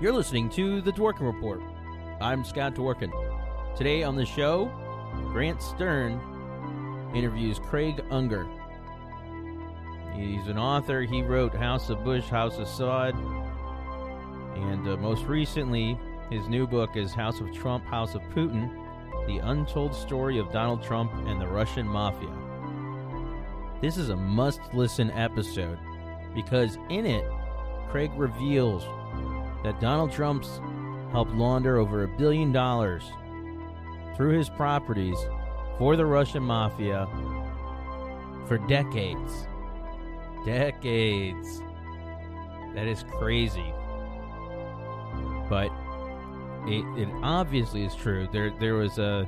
You're listening to The Dworkin Report. I'm Scott Dworkin. Today on the show, Grant Stern interviews Craig Unger. He's an author. He wrote House of Bush, House of Saud, and uh, most recently, his new book is House of Trump, House of Putin The Untold Story of Donald Trump and the Russian Mafia. This is a must listen episode because in it, Craig reveals that Donald Trump's helped launder over a billion dollars through his properties for the Russian mafia for decades. Decades. That is crazy. But it, it obviously is true. There there was a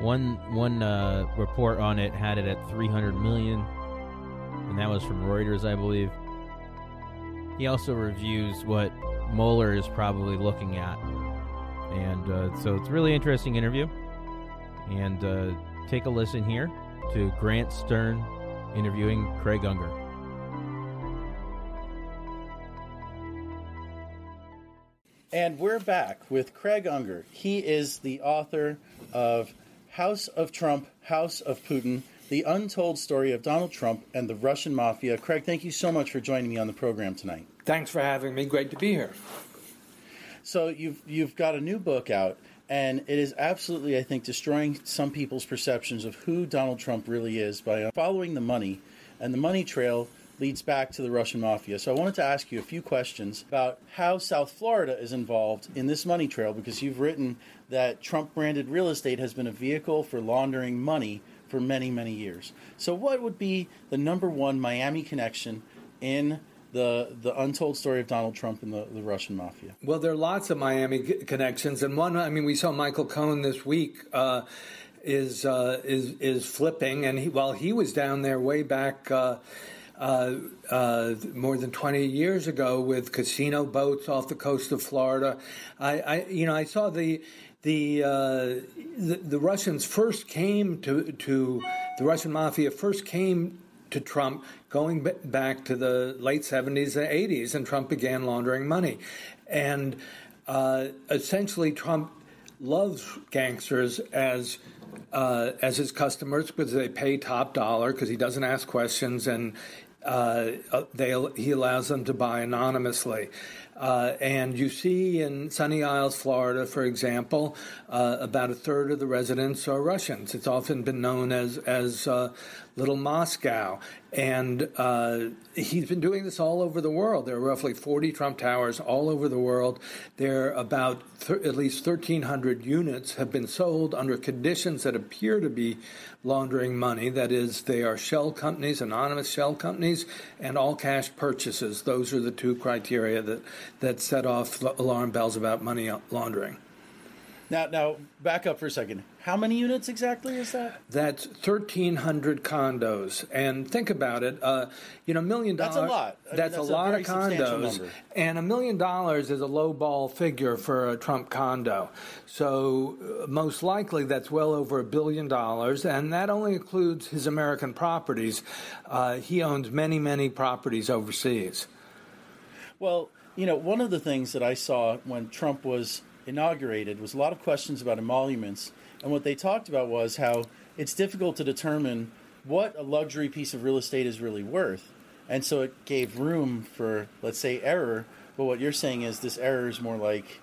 one one uh, report on it had it at 300 million and that was from Reuters, I believe. He also reviews what Mueller is probably looking at. And uh, so it's really interesting interview. And uh, take a listen here to Grant Stern interviewing Craig Unger. And we're back with Craig Unger. He is the author of House of Trump, House of Putin The Untold Story of Donald Trump and the Russian Mafia. Craig, thank you so much for joining me on the program tonight. Thanks for having me. Great to be here. So, you've, you've got a new book out, and it is absolutely, I think, destroying some people's perceptions of who Donald Trump really is by following the money. And the money trail leads back to the Russian mafia. So I wanted to ask you a few questions about how South Florida is involved in this money trail because you've written that Trump branded real estate has been a vehicle for laundering money for many, many years. So what would be the number one Miami connection in the the untold story of Donald Trump and the, the Russian mafia? Well, there are lots of Miami connections, and one, I mean, we saw Michael Cohen this week. Uh, is uh, is is flipping, and he, while he was down there way back uh, uh, uh, more than 20 years ago with casino boats off the coast of Florida. I, I you know, I saw the the, uh, the, the Russians first came to to the Russian mafia first came to Trump going back to the late 70s and 80s, and Trump began laundering money, and uh, essentially Trump loves gangsters as uh, as his customers because they pay top dollar because he doesn't ask questions and uh, they, he allows them to buy anonymously. Uh, and you see in Sunny Isles, Florida, for example, uh, about a third of the residents are Russians. It's often been known as as uh, Little Moscow, and uh, he's been doing this all over the world. There are roughly 40 Trump Towers all over the world. There are about th- at least 1,300 units have been sold under conditions that appear to be laundering money. That is, they are shell companies, anonymous shell companies, and all cash purchases. Those are the two criteria that that set off alarm bells about money laundering. Now, now back up for a second. How many units exactly is that? That's thirteen hundred condos, and think about it. Uh, you know, million dollars. That's a lot. I that's, mean, that's, a lot of condos, and a million dollars is a low ball figure for a Trump condo. So uh, most likely, that's well over a billion dollars, and that only includes his American properties. Uh, he owns many, many properties overseas. Well, you know, one of the things that I saw when Trump was inaugurated was a lot of questions about emoluments. And what they talked about was how it's difficult to determine what a luxury piece of real estate is really worth. And so it gave room for, let's say, error. But what you're saying is this error is more like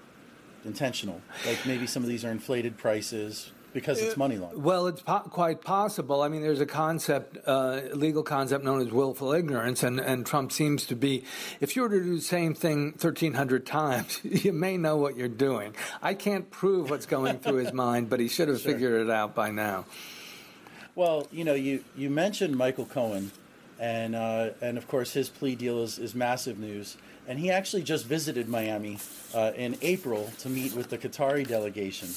intentional. Like maybe some of these are inflated prices, because it's money laundering. Well, it's po- quite possible. I mean, there's a concept, uh, legal concept known as willful ignorance, and, and Trump seems to be. If you were to do the same thing 1,300 times, you may know what you're doing. I can't prove what's going through his mind, but he should have sure. figured it out by now. Well, you know, you, you mentioned Michael Cohen, and uh, and of course his plea deal is, is massive news. And he actually just visited Miami uh, in April to meet with the Qatari delegation.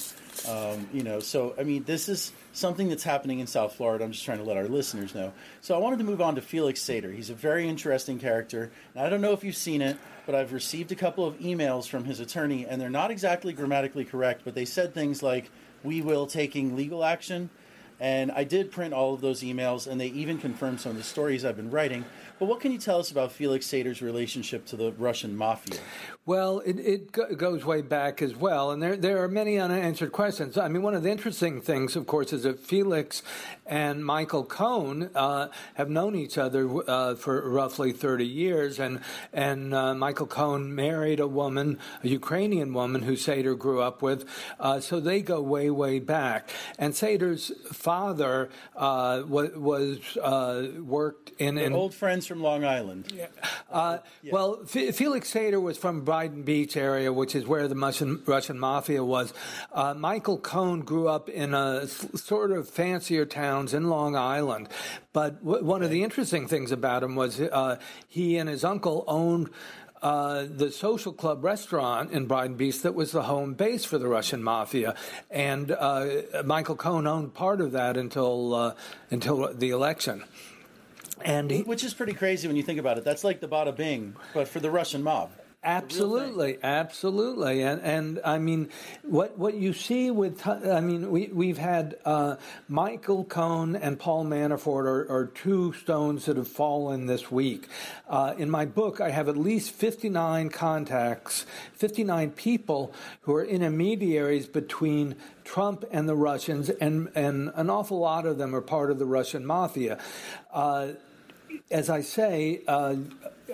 Um, you know, so I mean, this is something that's happening in South Florida. I'm just trying to let our listeners know. So I wanted to move on to Felix Sater. He's a very interesting character. And I don't know if you've seen it, but I've received a couple of emails from his attorney, and they're not exactly grammatically correct, but they said things like, "We will taking legal action." And I did print all of those emails, and they even confirmed some of the stories I've been writing. But what can you tell us about Felix Sater's relationship to the Russian mafia? Well, it, it go- goes way back as well, and there there are many unanswered questions. I mean, one of the interesting things, of course, is that Felix and Michael Cohen uh, have known each other uh, for roughly thirty years, and and uh, Michael Cohen married a woman, a Ukrainian woman who Sater grew up with, uh, so they go way way back. And Sater's father uh, was, was uh, worked in They're old friends from Long Island. uh, Well, F- Felix Sater was from Brighton Beach area, which is where the Russian, Russian mafia was. Uh, Michael Cohen grew up in a sort of fancier towns in Long Island. But w- one of the interesting things about him was uh, he and his uncle owned uh, the social club restaurant in Brighton Beach that was the home base for the Russian mafia, and uh, Michael Cohen owned part of that until uh, until the election. And he, Which is pretty crazy when you think about it. That's like the Bada Bing, but for the Russian mob. Absolutely, absolutely, and and I mean, what what you see with I mean, we we've had uh, Michael Cohen and Paul Manafort are, are, two stones that have fallen this week. Uh, in my book, I have at least fifty nine contacts, fifty nine people who are intermediaries between Trump and the Russians, and and an awful lot of them are part of the Russian mafia. Uh, as I say, uh,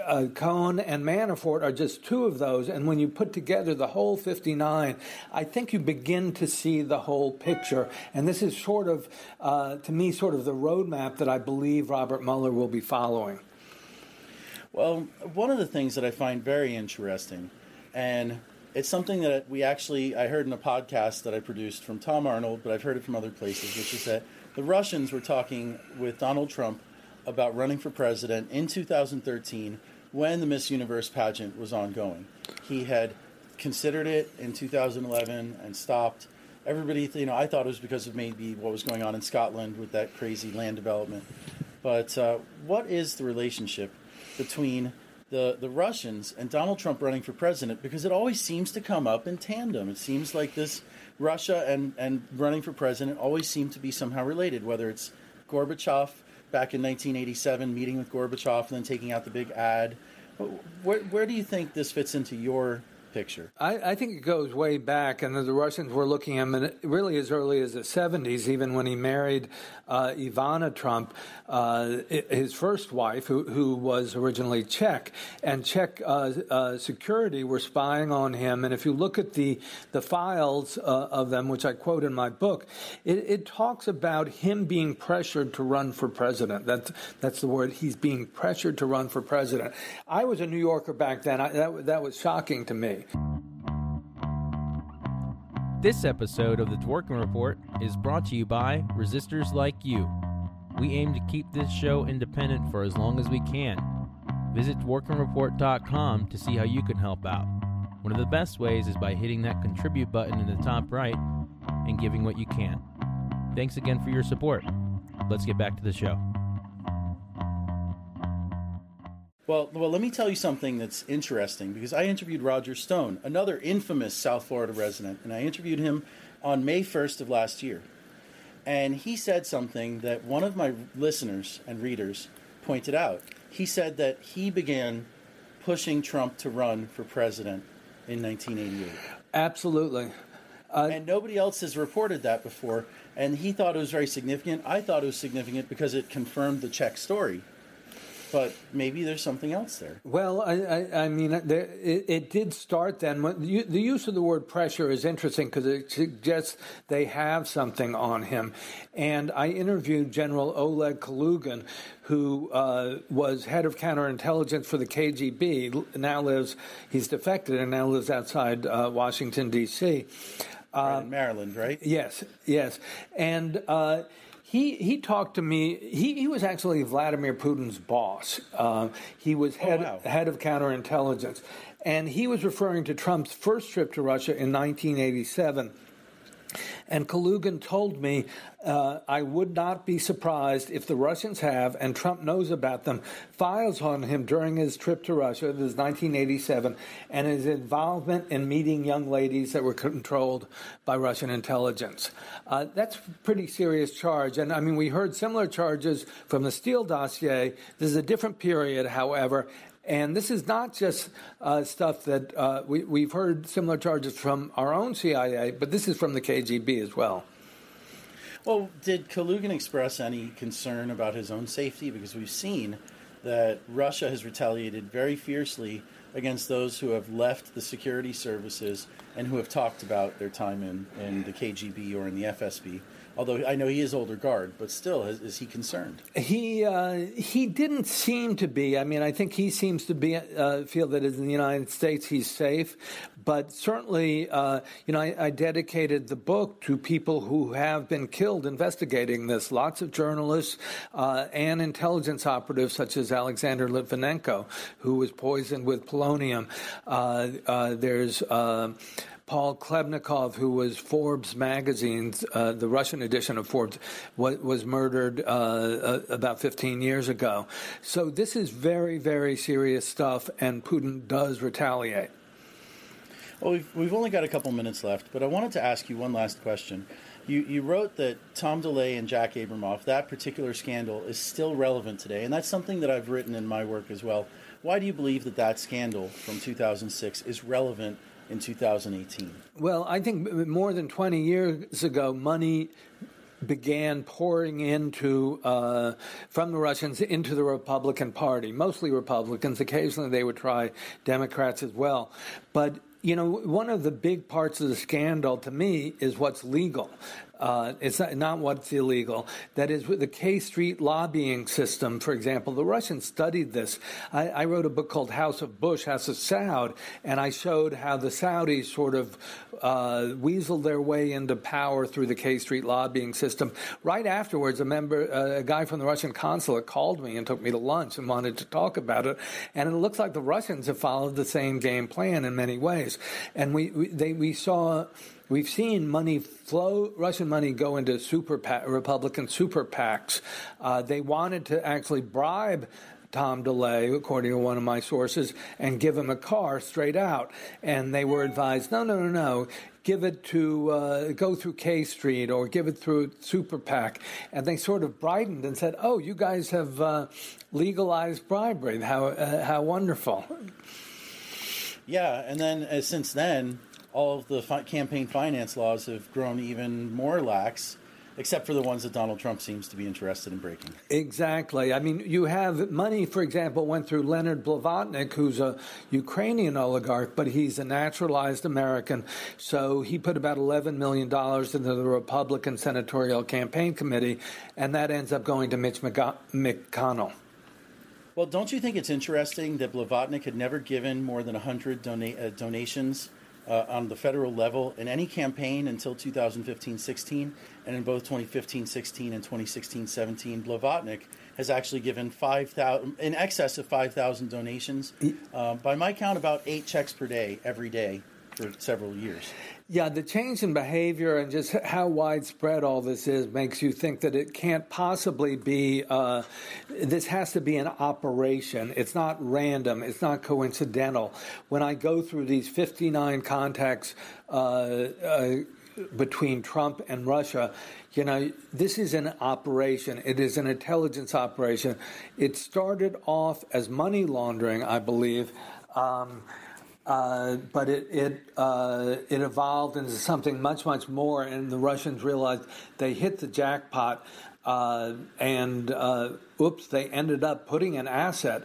uh, Cohen and Manafort are just two of those. And when you put together the whole 59, I think you begin to see the whole picture. And this is sort of, uh, to me, sort of the roadmap that I believe Robert Mueller will be following. Well, one of the things that I find very interesting, and it's something that we actually, I heard in a podcast that I produced from Tom Arnold, but I've heard it from other places, which is that the Russians were talking with Donald Trump about running for president in 2013 when the Miss Universe pageant was ongoing. He had considered it in 2011 and stopped. Everybody, you know, I thought it was because of maybe what was going on in Scotland with that crazy land development. But uh, what is the relationship between the, the Russians and Donald Trump running for president? Because it always seems to come up in tandem. It seems like this Russia and, and running for president always seem to be somehow related, whether it's Gorbachev back in 1987, meeting with Gorbachev and then taking out the big ad. Where, where do you think this fits into your picture? I, I, think it goes way back, and the Russians were looking at him really as early as the 70s, even when he married uh, Ivana Trump, uh, his first wife, who, who, was originally Czech. And Czech uh, uh, security were spying on him. And if you look at the, the files uh, of them, which I quote in my book, it, it, talks about him being pressured to run for president. That's, that's the word. He's being pressured to run for president. I was a New Yorker back then. I, that, that was shocking to me. This episode of the Dworkin Report is brought to you by resistors like you. We aim to keep this show independent for as long as we can. Visit dworkinreport.com to see how you can help out. One of the best ways is by hitting that contribute button in the top right and giving what you can. Thanks again for your support. Let's get back to the show. Well, well, let me tell you something that's interesting because I interviewed Roger Stone, another infamous South Florida resident, and I interviewed him on May 1st of last year. And he said something that one of my listeners and readers pointed out. He said that he began pushing Trump to run for president in 1988. Absolutely. Uh, and nobody else has reported that before. And he thought it was very significant. I thought it was significant because it confirmed the Czech story but maybe there's something else there. Well, I, I, I mean, there, it, it, did start then. You, the use of the word pressure is interesting because it suggests they have something on him. And I interviewed General Oleg Kalugin, who uh, was head of counterintelligence for the KGB. Now lives, he's defected and now lives outside uh, Washington D.C. Right in Maryland, right? Yes, yes, and. He he talked to me. He, he was actually Vladimir Putin's boss. Uh, he was head oh, wow. head of counterintelligence, and he was referring to Trump's first trip to Russia in 1987. And Kalugin told me uh, I would not be surprised if the Russians have, and Trump knows about them, files on him during his trip to Russia, this is 1987, and his involvement in meeting young ladies that were controlled by Russian intelligence. Uh, that's a pretty serious charge. And I mean, we heard similar charges from the Steele dossier. This is a different period, however, and this is not just uh, stuff that uh, we, we've heard similar charges from our own CIA, but this is from the KGB as well. Well, did Kalugin express any concern about his own safety? Because we've seen that Russia has retaliated very fiercely against those who have left the security services and who have talked about their time in, in the KGB or in the FSB. Although I know he is older guard, but still, is, is he concerned? He uh, he didn't seem to be. I mean, I think he seems to be uh, feel that in the United States he's safe, but certainly, uh, you know, I, I, dedicated the book to people who have been killed investigating this. Lots of journalists uh, and intelligence operatives, such as Alexander Litvinenko, who was poisoned with polonium. Uh, uh, there's Paul Klebnikov, who was Forbes magazine's, uh, the Russian edition of Forbes, was, was murdered uh, uh, about 15 years ago. So this is very, very serious stuff, and Putin does retaliate. Well, we've, we've only got a couple minutes left, but I wanted to ask you one last question. You, you wrote that Tom DeLay and Jack Abramoff, that particular scandal, is still relevant today, and that's something that I've written in my work as well. Why do you believe that that scandal from 2006 is relevant in 2018? Well, I think more than 20 years ago, money began pouring into uh, from the Russians into the Republican Party, mostly Republicans. Occasionally, they would try Democrats as well, but you know, one of the big parts of the scandal to me is what's legal. Uh, it's not, what's illegal. That is, with the K Street lobbying system, for example, the Russians studied this. I, I, wrote a book called House of Bush, House of Saud, and I showed how the Saudis sort of uh, weaseled their way into power through the K Street lobbying system. Right afterwards, a member, uh, a guy from the Russian consulate called me and took me to lunch and wanted to talk about it. And it looks like the Russians have followed the same game plan in many ways. And we, we, they, we saw We've seen money flow, Russian money go into super PAC, Republican super PACs. Uh, they wanted to actually bribe Tom DeLay, according to one of my sources, and give him a car straight out. And they were advised, no, no, no, no, give it to uh, go through K Street or give it through Super PAC. And they sort of brightened and said, oh, you guys have uh, legalized bribery. How uh, how wonderful. Yeah, and then uh, since then, all of the fi- campaign finance laws have grown even more lax except for the ones that Donald Trump seems to be interested in breaking. Exactly. I mean, you have money, for example, went through Leonard Blavatnik, who's a Ukrainian oligarch, but he's a naturalized American. So he put about $11 million into the Republican Senatorial Campaign Committee, and that ends up going to Mitch McConnell. Well, don't you think it's interesting that Blavatnik had never given more than 100 dona- uh, donations uh, on the federal level in any campaign until 2015-16, and in both 2015-16 and 2016-17, Blavatnik has actually given 5,000 in excess of 5,000 donations. Uh, by my count, about eight checks per day every day for several years. Yeah, the change in behavior and just how widespread all this is makes you think that it can't possibly be, uh, this has to be an operation. It's not random, it's not coincidental. When I go through these 59 contacts uh, uh, between Trump and Russia, you know, this is an operation. It is an intelligence operation. It started off as money laundering, I believe. Um, uh, but it it uh, it evolved into something much much more, and the Russians realized they hit the jackpot, uh, and uh, oops, they ended up putting an asset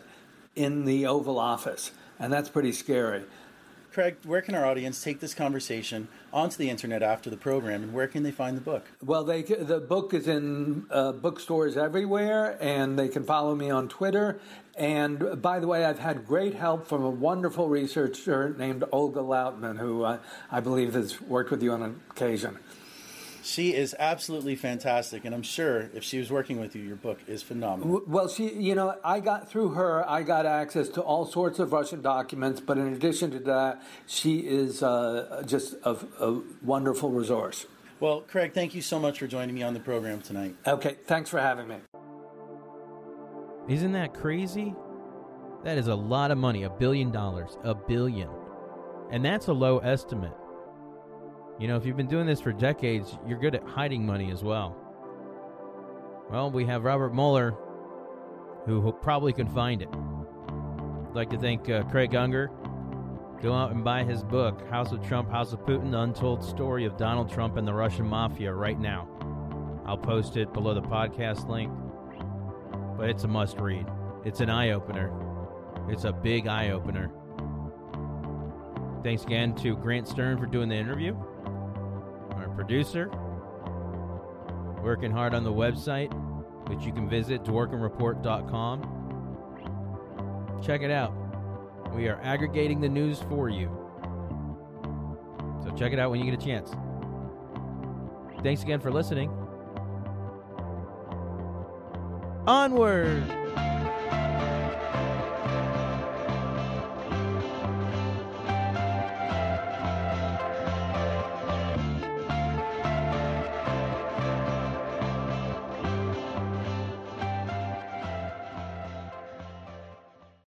in the Oval Office, and that's pretty scary. Craig, where can our audience take this conversation onto the internet after the program, and where can they find the book? Well, they the book is in uh, bookstores everywhere, and they can follow me on Twitter. And by the way, I've had great help from a wonderful researcher named Olga Lautman, who uh, I believe has worked with you on occasion. She is absolutely fantastic, and I'm sure if she was working with you, your book is phenomenal. Well, she, you know, I got through her, I got access to all sorts of Russian documents, but in addition to that, she is uh, just a, a wonderful resource. Well, Craig, thank you so much for joining me on the program tonight. Okay, thanks for having me. Isn't that crazy? That is a lot of money, a billion dollars, a billion. And that's a low estimate. You know, if you've been doing this for decades, you're good at hiding money as well. Well, we have Robert Mueller, who probably can find it. I'd like to thank uh, Craig Unger. Go out and buy his book, House of Trump, House of Putin The Untold Story of Donald Trump and the Russian Mafia, right now. I'll post it below the podcast link. But it's a must read. It's an eye opener. It's a big eye opener. Thanks again to Grant Stern for doing the interview, producer, working hard on the website, which you can visit, dworkinreport.com. Check it out. We are aggregating the news for you. So check it out when you get a chance. Thanks again for listening. Onward!